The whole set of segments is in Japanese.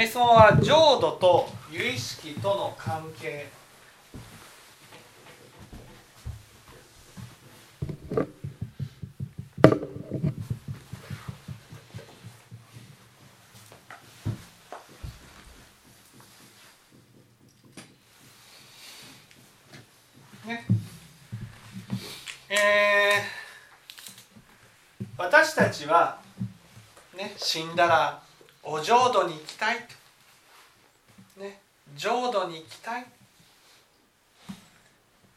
えー、質問は浄土と由意識との関係。ね。えー、私たちは、ね、死んだらお浄土に行きたい、ね、浄土に行きたい、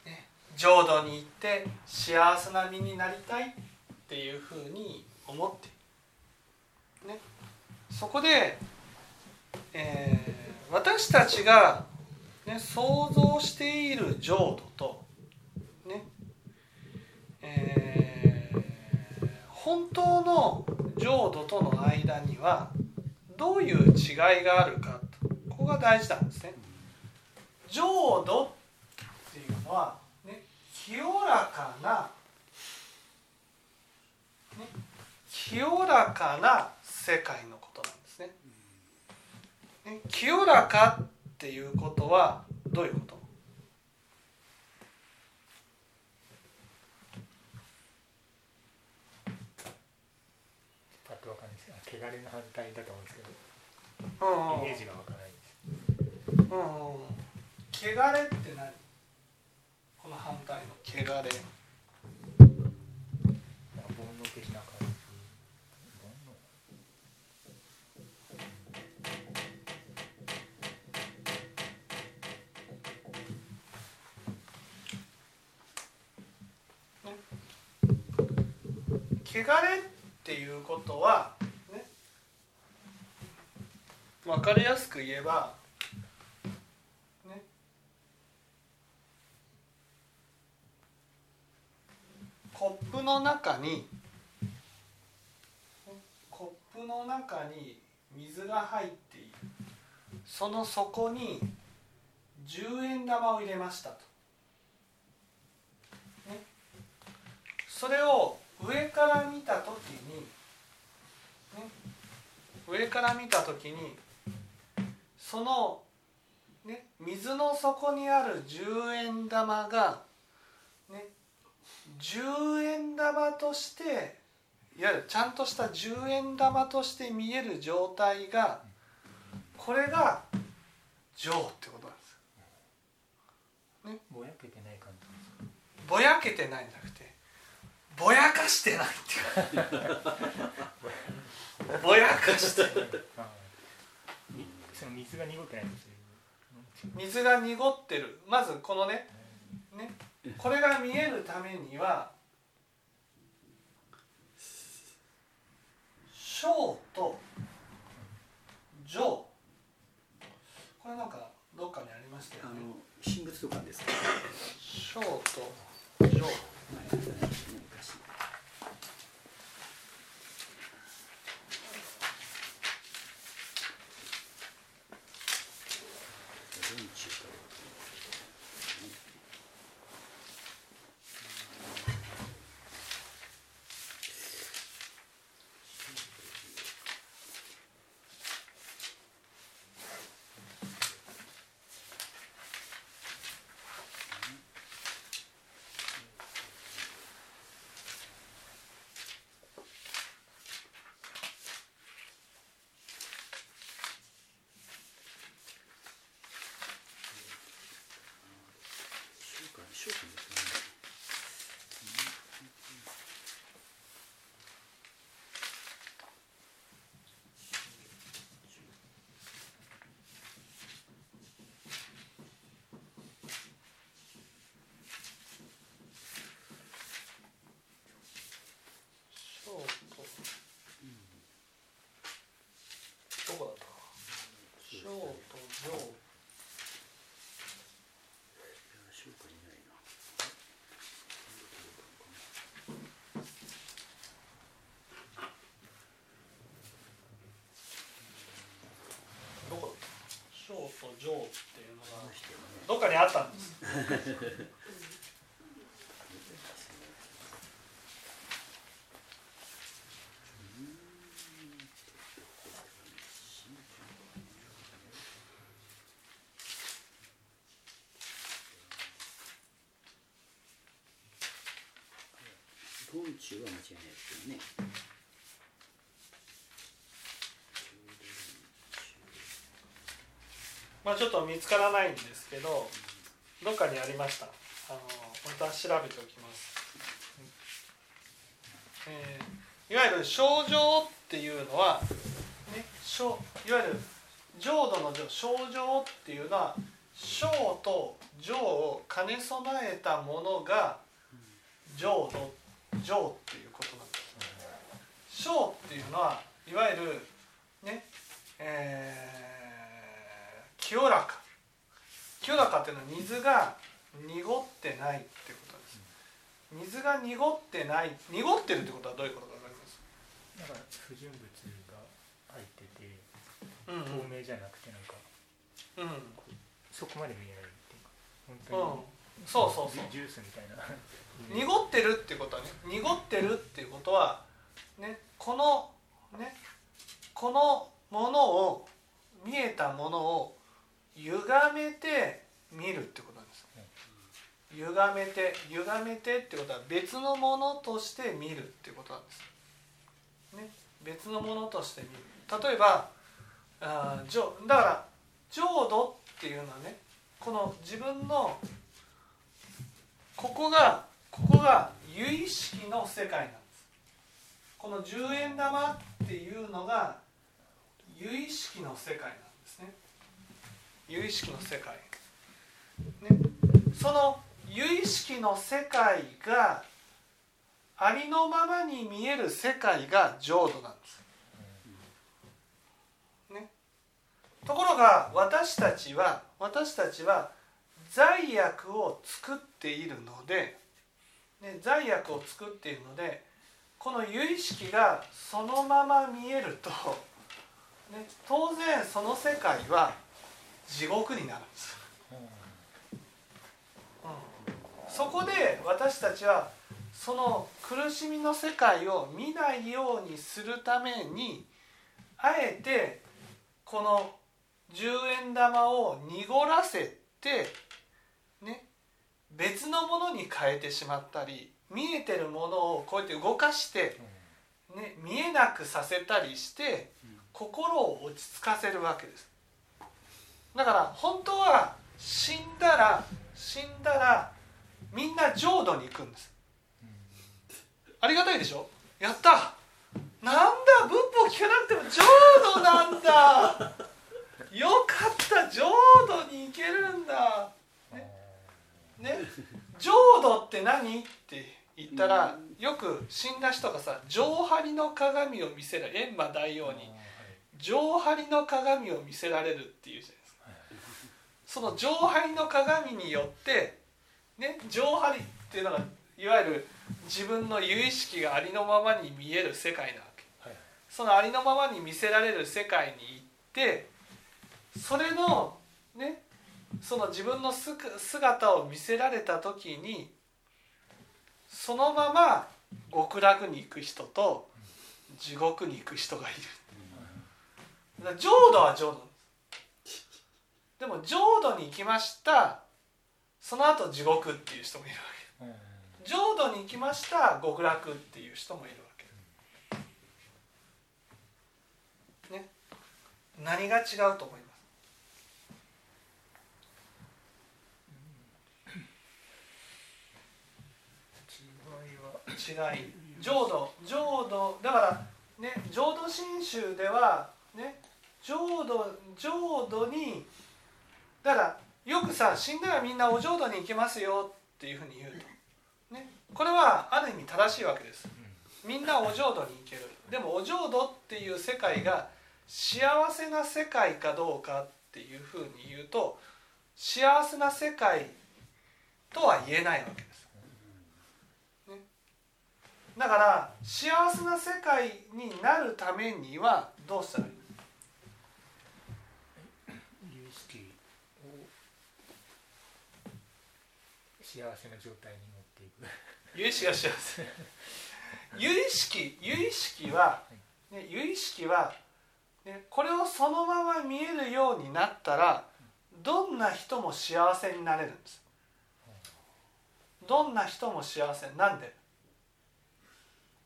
ね、浄土に行って幸せな身になりたいっていうふうに思って。ね、そこで、えー、私たちが、ね、想像している浄土とね。えー、本当の浄土との間にはどういう違いがあるかここが大事なんです。浄土っていうのは、ね、清らかな、ね、清らかな世界のことなんですね。ね清らかっていうことはどういうこと？汚れの反対だと思うんですけど、うん、イメージがわからないです。うん、汚れって何？この反対の。汚れ。汚れっていうことは分かりやすく言えば、ね、コップの中にコップの中に水が入っている。その底に10円玉を入れましたと。ね、それを上から見た時に、ね、上から見た時にその、ね、水の底にある10円玉が、10円玉としていわゆるちゃんとした10円玉として見える状態がこれが情ってことなんですね、ぼやけてない感じぼやけてないんじゃなくてぼやかしてないっていう。ぼやかしてない。その水が濁ってない水が濁ってる。まずこのねねこれが見えるためには小と上これなんかどっかにありましたよね。神仏とかですか？小と上、商どっかにあったんです。統は間違いないですけどね。まあちょっと見つからないんですけどどっかにありました。あのまた調べておきます、えーいわゆる症状っていうのは、ね、症いわゆる浄土の症状っていうのは症と情を兼ね備えたものが浄土浄っていうことなんです。症っていうのはいわゆるねえー清らか。清らかっていうのは水が濁ってないってことです。水が濁ってない。濁ってるってことはどういうことか分かります？なんか不純物が入っててうん透明じゃなくてなんかうん。そこまで見えないっていうかうん、本当にそうそうそう。ジュースみたいな。濁ってるってことはね。濁ってるっていうことはねこのねこのものを見えたものを歪めて見るってことなんです歪めて歪めてってことは別のものとして見るってことなんですね。別のものとして見る。例えばあだから浄土っていうのはねこの自分のここがここが由意識の世界なんです。この十円玉っていうのが由意識の世界なんです。由意識の世界。ね。その由意識の世界がありのままに見える世界が浄土なんです。ね。ところが私たちは私たちは罪悪を作っているので、ね、罪悪を作っているのでこの由意識がそのまま見えると、ね、当然その世界は地獄になるんです、うん、そこで私たちはその苦しみの世界を見ないようにするためにあえてこの10円玉を濁らせてね別のものに変えてしまったり見えてるものをこうやって動かして、ね、見えなくさせたりして心を落ち着かせるわけですだから本当は死んだら死んだらみんな浄土に行くんです。ありがたいでしょ？やった。なんだ文法聞かなくても浄土なんだ。よかった浄土に行けるんだ。ね。浄土って何？って言ったらよく死んだ人がさ浄張りの鏡を見せられ閻魔大王に。浄張りの鏡を見せられるっていうじゃないですかその浄張りの鏡によってね浄張りっていうのがいわゆる自分の有意識がありのままに見える世界なわけ。はい。そのありのままに見せられる世界に行ってそれのねその自分の姿を見せられた時にそのまま極楽に行く人と地獄に行く人がいる。浄土は浄土でも浄土に行きました。その後地獄っていう人もいるわけ。うん。浄土に行きました極楽っていう人もいるわけ。ね。何が違うと思います？違いは。違い浄土。浄土。だからね浄土真宗ではね浄土浄土にだからよくさ死んだらみんなお浄土に行きますよっていうふうに言うと、ね、これはある意味正しいわけです。みんなお浄土に行ける。でもお浄土っていう世界が幸せな世界かどうかっていうふうに言うと幸せな世界とは言えないわけです。ね。だから幸せな世界になるためにはどうしたらいい有意識を幸せな状態に持っていく。有意識が幸せ有意識有意識は、ね、有意識は、ね、これをそのまま見えるようになったらどんな人も幸せになれるんです。どんな人も幸せなんで？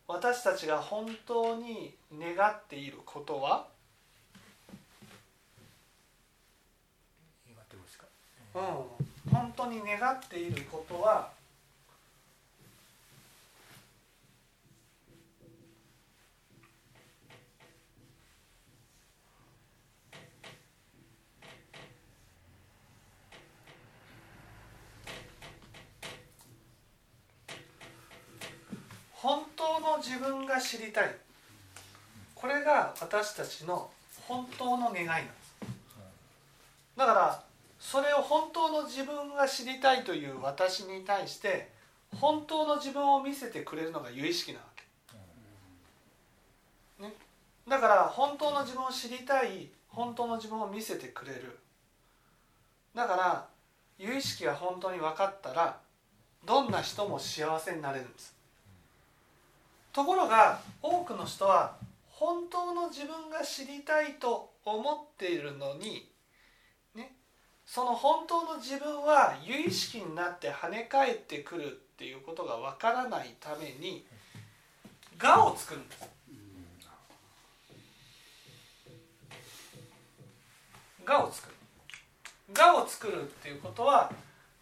私たちが本当に願っていることは、うん、本当に願っていることは本当の自分が知りたい。これが私たちの本当の願いなんです。だからそれを本当の自分が知りたいという私に対して本当の自分を見せてくれるのが有意識なわけ、ね、だから本当の自分を知りたい本当の自分を見せてくれる。だから有意識が本当に分かったらどんな人も幸せになれるんです。ところが多くの人は本当の自分が知りたいと思っているのにその本当の自分は有意識になって跳ね返ってくるっていうことがわからないために我を作る。んです我を作る。我を作るっていうことは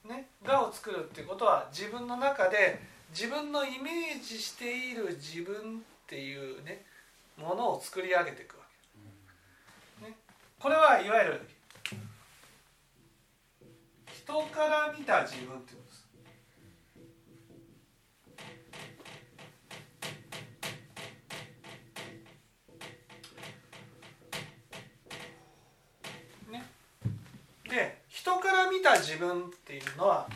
ね我を作るっていうことは自分の中で自分のイメージしている自分っていうねものを作り上げていくわけ、ね、これはいわゆる人から見た自分っていうことです。ね。で人から見た自分っていうのは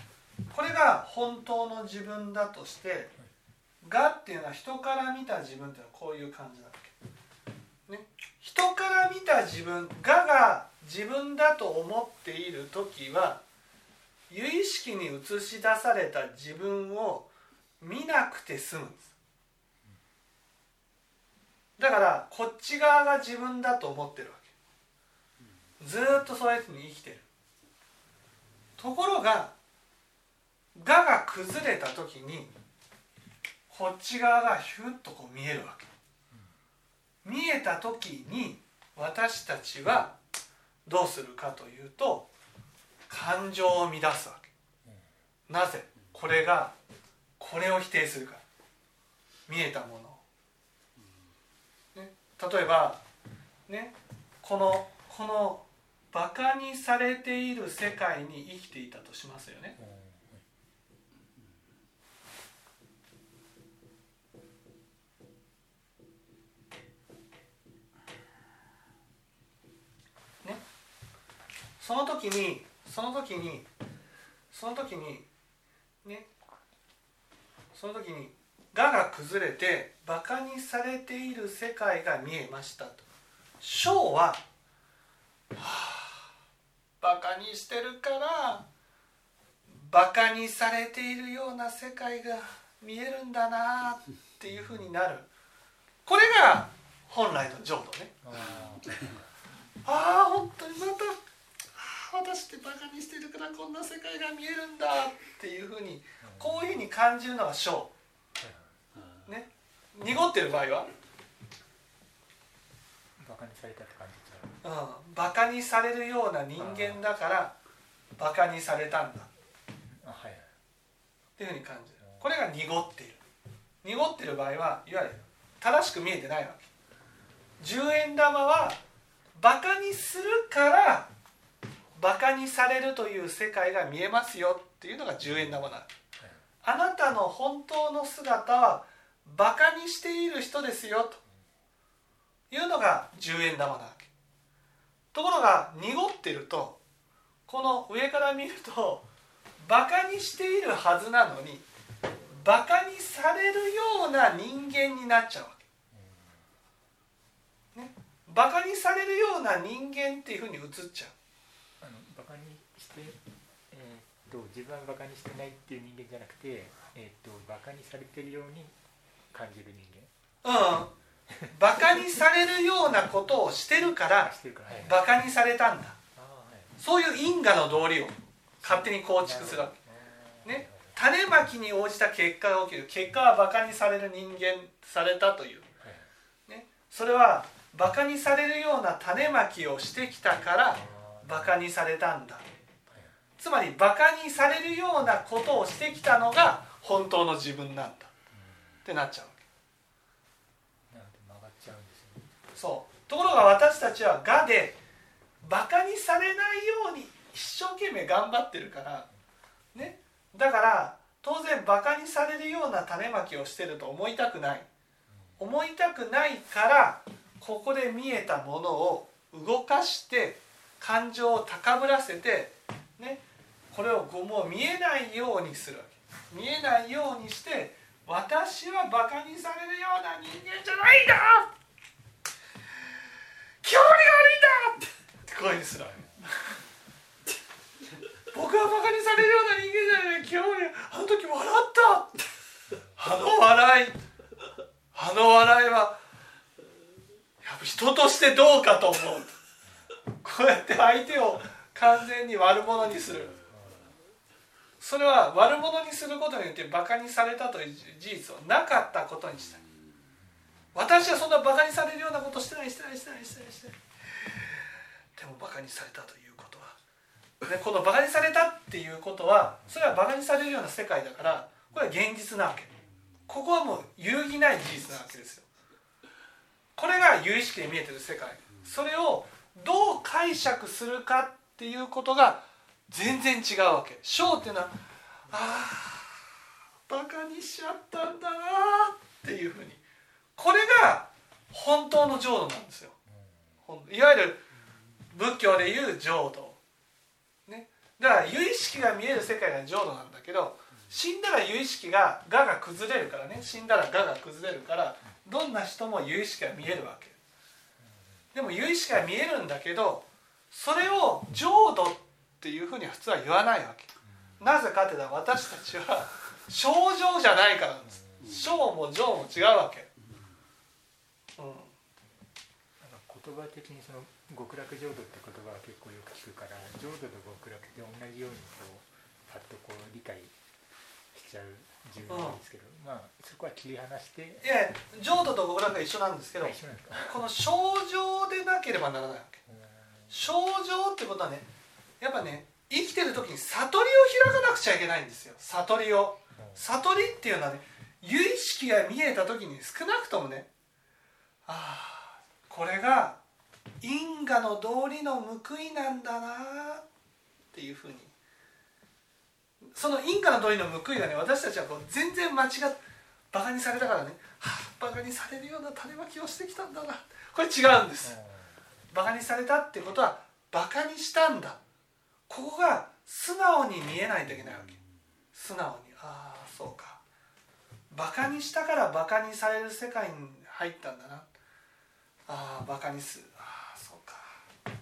これが本当の自分だとして「が」っていうのは人から見た自分っていうのはこういう感じなわけ。ね、人から見た自分「が」が自分だと思っている時は有意識に映し出された自分を見なくて済むんです。だからこっち側が自分だと思ってるわけ。ずっとそういうふうに生きてる。ところが「が」が崩れた時にこっち側がヒュッとこう見えるわけ見えた時に私たちはどうするかというと感情を乱すわけ。なぜ？これがこれを否定するか。ら見えたものを、ね、例えばね？このこのバカにされている世界に生きていたとしますよね。ね？その時にその時にその時にねその時に「が」が崩れてバカにされている世界が見えましたと「小は」はあバカにしてるからバカにされているような世界が見えるんだなっていうふうになる。これが本来の浄土ね。ああ本当にまた私ってバカにしてるからこんな世界が見えるんだっていうふうにこういうふうに感じるのが小ね。濁ってる場合は？バカにされたって感じちゃう。うん、バカにされるような人間だからバカにされたんだ。っあはいはい。ていうふうに感じる。これが濁っている。濁ってる場合はいわゆる正しく見えてないわけ。10円玉はバカにするからバカにされるという世界が見えますよっていうのが10円玉なの。あなたの本当の姿はバカにしている人ですよというのが10円玉なわけ。ところが濁ってるとこの上から見るとバカにしているはずなのにバカにされるような人間になっちゃうわけ、ね、バカにされるような人間っていうふうに映っちゃうあのバカにして、えーっと自分はバカにしてないっていう人間じゃなくて、えーっとバカにされてるように感じる人間。うん。バカにされるようなことをしてるからあしてるから、はい、バカにされたんだ。そういう因果の道理を勝手に構築するわけ。ね。種まきに応じた結果が起きる。結果はバカにされる人間されたという、ね、それはバカにされるような種まきをしてきたからバカにされたんだつまりバカにされるようなことをしてきたのが本当の自分なんだ。ってなっちゃうわけ。なので曲がっちゃうんですよねそう。ところが私たちは我でバカにされないように一生懸命頑張ってるからね。だから当然バカにされるような種まきをしてると思いたくない。思いたくないからここで見えたものを動かして感情を高ぶらせてね。これをこうもう見えないようにするわけ。見えないようにして私はバカにされるような人間じゃないんだ！気持悪いんだ！ってこういうふうにするわけ。僕はバカにされるような人間じゃない。気持悪いあの時笑った！あの笑い。あの笑いはやっぱ人としてどうかと思う。こうやって相手を完全に悪者にする。それは悪者にすることによってバカにされたという事実をなかったことにした。い私はそんなバカにされるようなことしてないしてないしてないしてないしてない。でもバカにされたということは、ね、このバカにされたっていうことはそれはバカにされるような世界だからこれは現実なわけ。ここはもう揺るぎない事実なわけですよ。これが有意識で見えてる世界。それをどう解釈するかっていうことが全然違うわけ。章っていうのはあーバカにしちゃったんだなっていうふうに。これが本当の浄土なんですよ。いわゆる仏教でいう浄土。ね。だから有意識が見える世界が浄土なんだけど死んだら有意識が我が崩れるからね。死んだら我が崩れるからどんな人も有意識が見えるわけ。でも有意識が見えるんだけどそれを浄土っていうふうには普通は言わないわけ。なぜかっていうと私たちは症状じゃないからなんです。症も情も違うわけ、うん、なんか言葉的にその極楽浄土って言葉は結構よく聞くから浄土と極楽って同じようにこうパッとこう理解しちゃう自分なんですけど、まあそこは切り離していや浄土と極楽は一緒なんですけどこの症状でなければならないわけ。症状ってことはねやっぱね生きてる時に悟りを開かなくちゃいけないんですよ。悟りを。悟りっていうのはね有意識が見えた時に少なくともねああこれが因果の道理の報いなんだなっていうふうに。その因果の道理の報いがね私たちはこう全然間違ってバカにされたからね、はあ、バカにされるような種まきをしてきたんだな。これ違うんです。バカにされたってことはバカにしたんだ。ここが素直に見えないといけないわけ。素直に。ああそうか。バカにしたからバカにされる世界に入ったんだな。ああバカにする。ああそうか。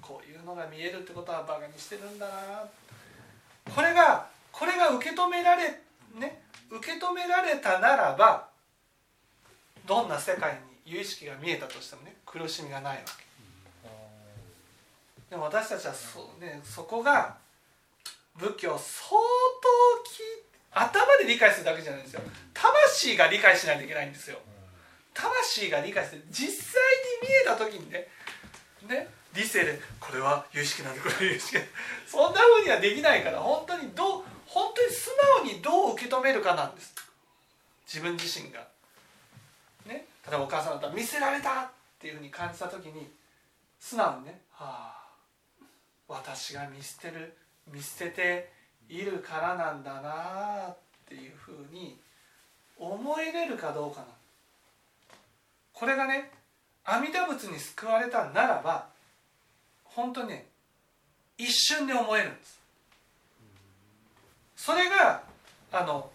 こういうのが見えるってことはバカにしてるんだな。これがこれが受け止められね受け止められたならばどんな世界に有意識が見えたとしてもね苦しみがないわけ。でも私たちはそ,、ね、そこが仏教を相当き頭で理解するだけじゃないんですよ。魂が理解しないといけないんですよ。魂が理解して実際に見えた時にねね理性でこれは有識なんだこれは有識。なんだそんなふうにはできないから本当にどう本当に素直にどう受け止めるかなんです。自分自身が。ね例えばお母さんだったら見せられたっていうふうに感じた時に素直にねはあ私が見捨てる見捨てているからなんだなっていうふうに思えれるかどうかな。これがね阿弥陀仏に救われたならば本当にね一瞬で思えるんです。それがあの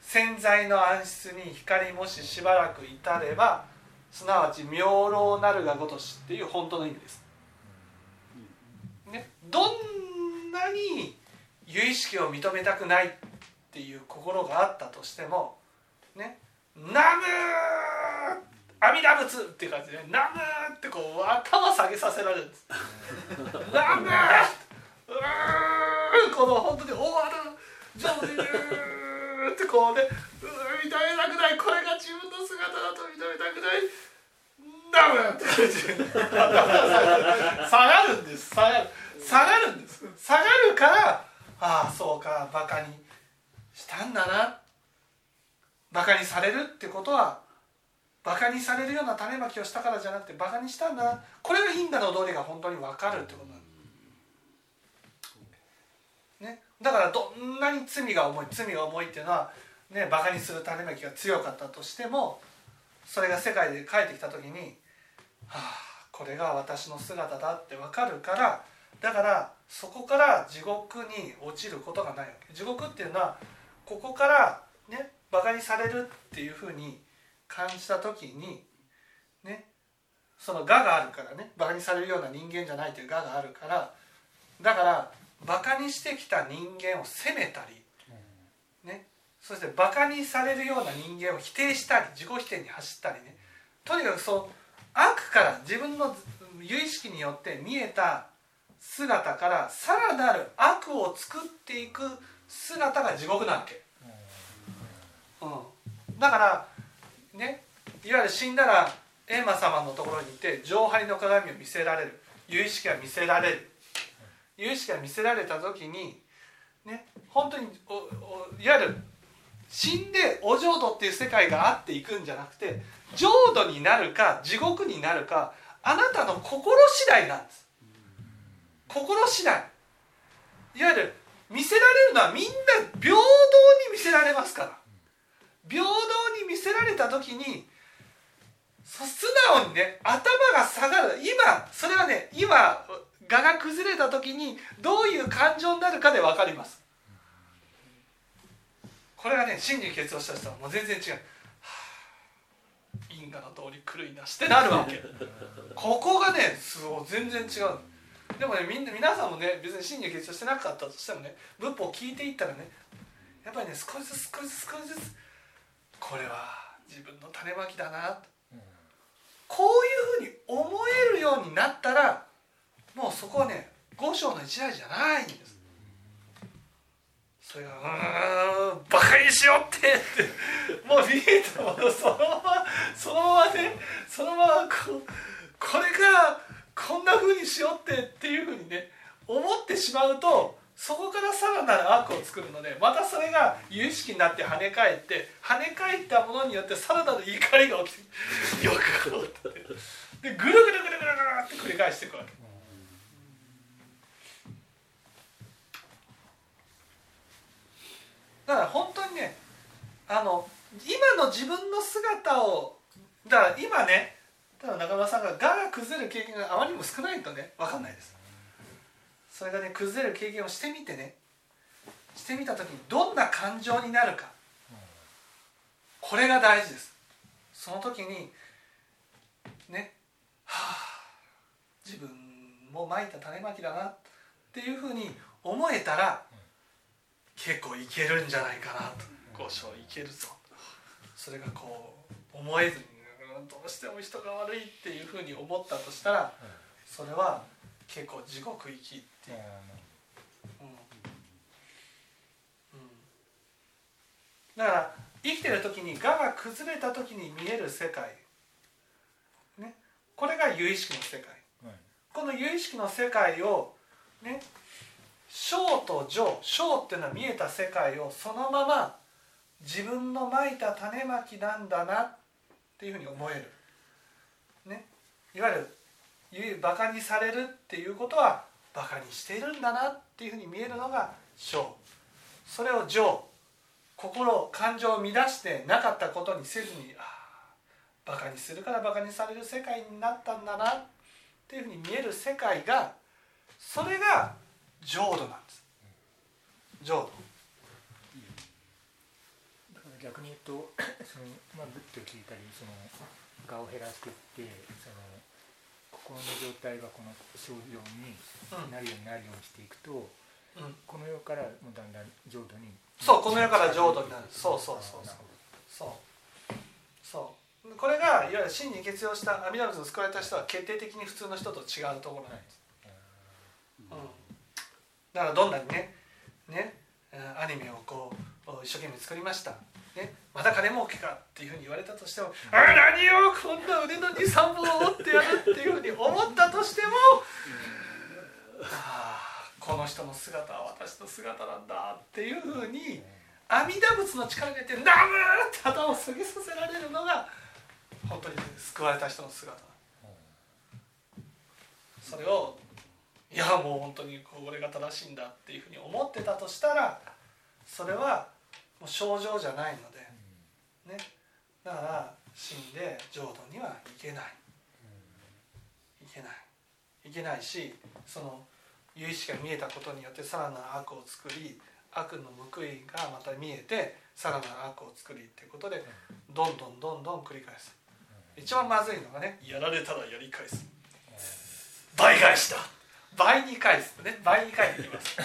洗剤の暗室に光もししばらくいたればすなわち明朗なるがごとしっていう本当の意味です、どんなに有意識を認めたくないっていう心があったとしてもね「ナムー阿弥陀仏!」っていう感じで「ナムー!」ってこう頭下げさせられるんです「ナムー!」うーこの本当に「終わる上手るーってこうねうー認めたくないこれが自分の姿だと認めたくないダメだって感じで下がるんです下がる下がるんです。下がるからああそうかバカにしたんだな。バカにされるってことはバカにされるような種まきをしたからじゃなくてバカにしたんだな。これが因果の道理が本当に分かるってことなんです、ね、だからどんなに罪が重い罪が重いっていうのは、ね、バカにする種まきが強かったとしてもそれが世界で帰ってきた時に「はあこれが私の姿だ」って分かるからだからそこから地獄に落ちることがないわけ。地獄っていうのはここからねバカにされるっていうふうに感じた時にねその我があるからねバカにされるような人間じゃないという我があるからだからバカにしてきた人間を責めたりねそしてバカにされるような人間を否定したり自己否定に走ったりね。とにかくそう悪から自分の有意識によって見えた姿からさらなる悪を作っていく姿が地獄なわけ、うん、だからねいわゆる死んだら閻魔様のところに行って上杯の鏡を見せられる。有意識が見せられる。有意識が見せられた時にね本当におおいわゆる死んでお浄土っていう世界があっていくんじゃなくて浄土になるか地獄になるかあなたの心次第なんです心次第い。わゆる見せられるのはみんな平等に見せられますから。平等に見せられた時に素直にね頭が下がる。今それはね今我が崩れた時にどういう感情になるかで分かります。これがね真に決をした人はもう全然違う、はあ、因果の通り狂いなしってなるわけ。ここがねそう全然違うでもねみんな皆さんもね別に真に決をしてなかったとしてもね仏法を聞いていったらねやっぱりね少しずつ少しずつ少しずつこれは自分の種まきだな。とこういうふうに思えるようになったらもうそこはね五章の一大事じゃないんです。それが「うんバカにしようって」ってもう見えたものそのままそのままねそのままここれがこんなふうにしようってっていうふうにね思ってしまうとそこからさらなる悪を作るのでまたそれが有意識になって跳ね返って跳ね返ったものによってさらなる怒りが起きてよくこうってでぐるぐるぐるぐるぐるって繰り返していくわけ。だから本当にねあの今の自分の姿をだから今ねただ中村さんが我が崩れる経験があまりにも少ないとね分かんないです。それがね崩れる経験をしてみてねしてみた時にどんな感情になるかこれが大事です。その時にねはあ自分もまいた種まきだなっていうふうに思えたら結構いけるんじゃないかなと。五章いけるぞ。それがこう思えずにうんどうしても人が悪いっていうふうに思ったとしたらそれは結構地獄行きっていう、うん。うん、だから生きてる時に我が崩れた時に見える世界、ね、これが有意識の世界。この有意識の世界をね小と上小っていうのは見えた世界をそのまま自分のまいた種まきなんだなっっていうふうに思える、ね、いわゆるバカにされるっていうことはバカにしているんだなっていうふうに見えるのが小それを上心感情を乱してなかったことにせずにああバカにするからバカにされる世界になったんだなっていうふうに見える世界がそれが浄土なんです。浄土逆に言うと その、まあ、仏教を聞いたりその我を減らしていってその心の状態がこの症状になるようになるようにしていくと、うん。この世からもうだんだん浄土にそうこの世から浄土になる。そうそうそうなるほそう。そう。これがいわゆる真に決用した阿弥陀仏を救われた人は決定的に普通の人と違うところなんです、うん、だからどんなにねねえーアニメをこう一生懸命作りました、ね、また金儲けかっていうふうに言われたとしても「あ何をこんな腕の23本を折ってやる」っていうふうに思ったとしても「ああこの人の姿は私の姿なんだ」っていうふうに阿弥陀仏の力によって「ナム!」って頭を下げさせられるのが本当に救われた人の姿それをいやもう本当にこれが正しいんだっていうふうに思ってたとしたらそれはもう症状じゃないので、ね、だから死んで浄土にはいけない。いけない。いけないしその由意識が見えたことによってさらなる悪を作り悪の報いがまた見えてさらなる悪を作りっていうことでどんどんどんどん繰り返す。一番まずいのがねやられたらやり返す。倍返しだ倍に返す。ね。倍に返ってきます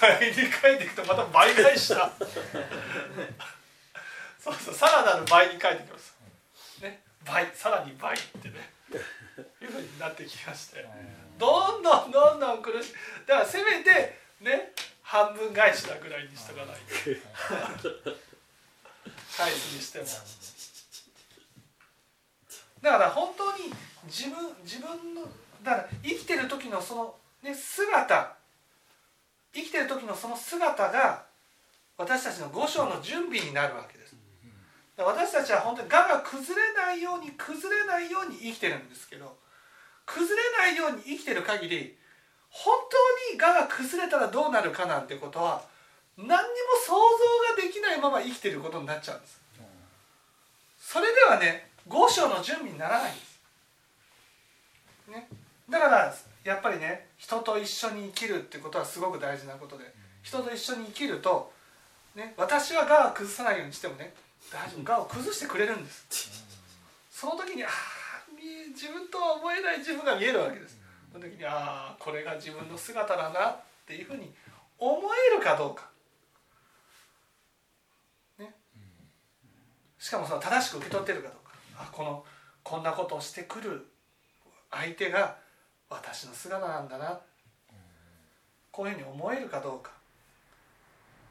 倍に返っていくとまた倍返しだそうそうさらなる倍に返ってきます。ね倍さらに倍ってね。いうふうになってきまして。どんどんどんどん苦しい。だからせめてね半分返しだぐらいにしとかないと。返すにしても。だから本当に自分自分のだから生きてる時のその、ね、姿生きてる時のその姿が私たちの五章の準備になるわけです。私たちは本当に我が崩れないように崩れないように生きてるんですけど崩れないように生きてる限り本当に我が崩れたらどうなるかなんてことは何にも想像ができないまま生きてることになっちゃうんです。それではね五章の準備にならないんです、ね、だからやっぱりね人と一緒に生きるってことはすごく大事なことで人と一緒に生きると、ね、私は我を崩さないようにしてもね大丈夫。我を崩してくれるんです。その時にああ自分とは思えない自分が見えるわけです。その時にああこれが自分の姿だなっていうふうに思えるかどうか。ね。しかもその正しく受け取ってるかどうか。あこのこんなことをしてくる相手が私の姿なんだな。こういうふうに思えるかどうか。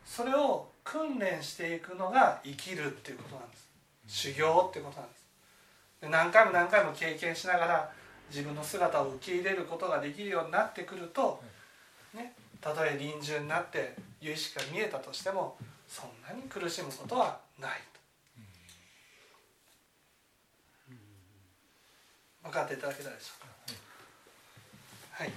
それを訓練していくのが生きるっていうことなんです。修行っていうことなんです。で何回も何回も経験しながら自分の姿を受け入れることができるようになってくると、ね、たとえ臨終になって有意識が見えたとしてもそんなに苦しむことはないと。分かっていただけたでしょうか？はい。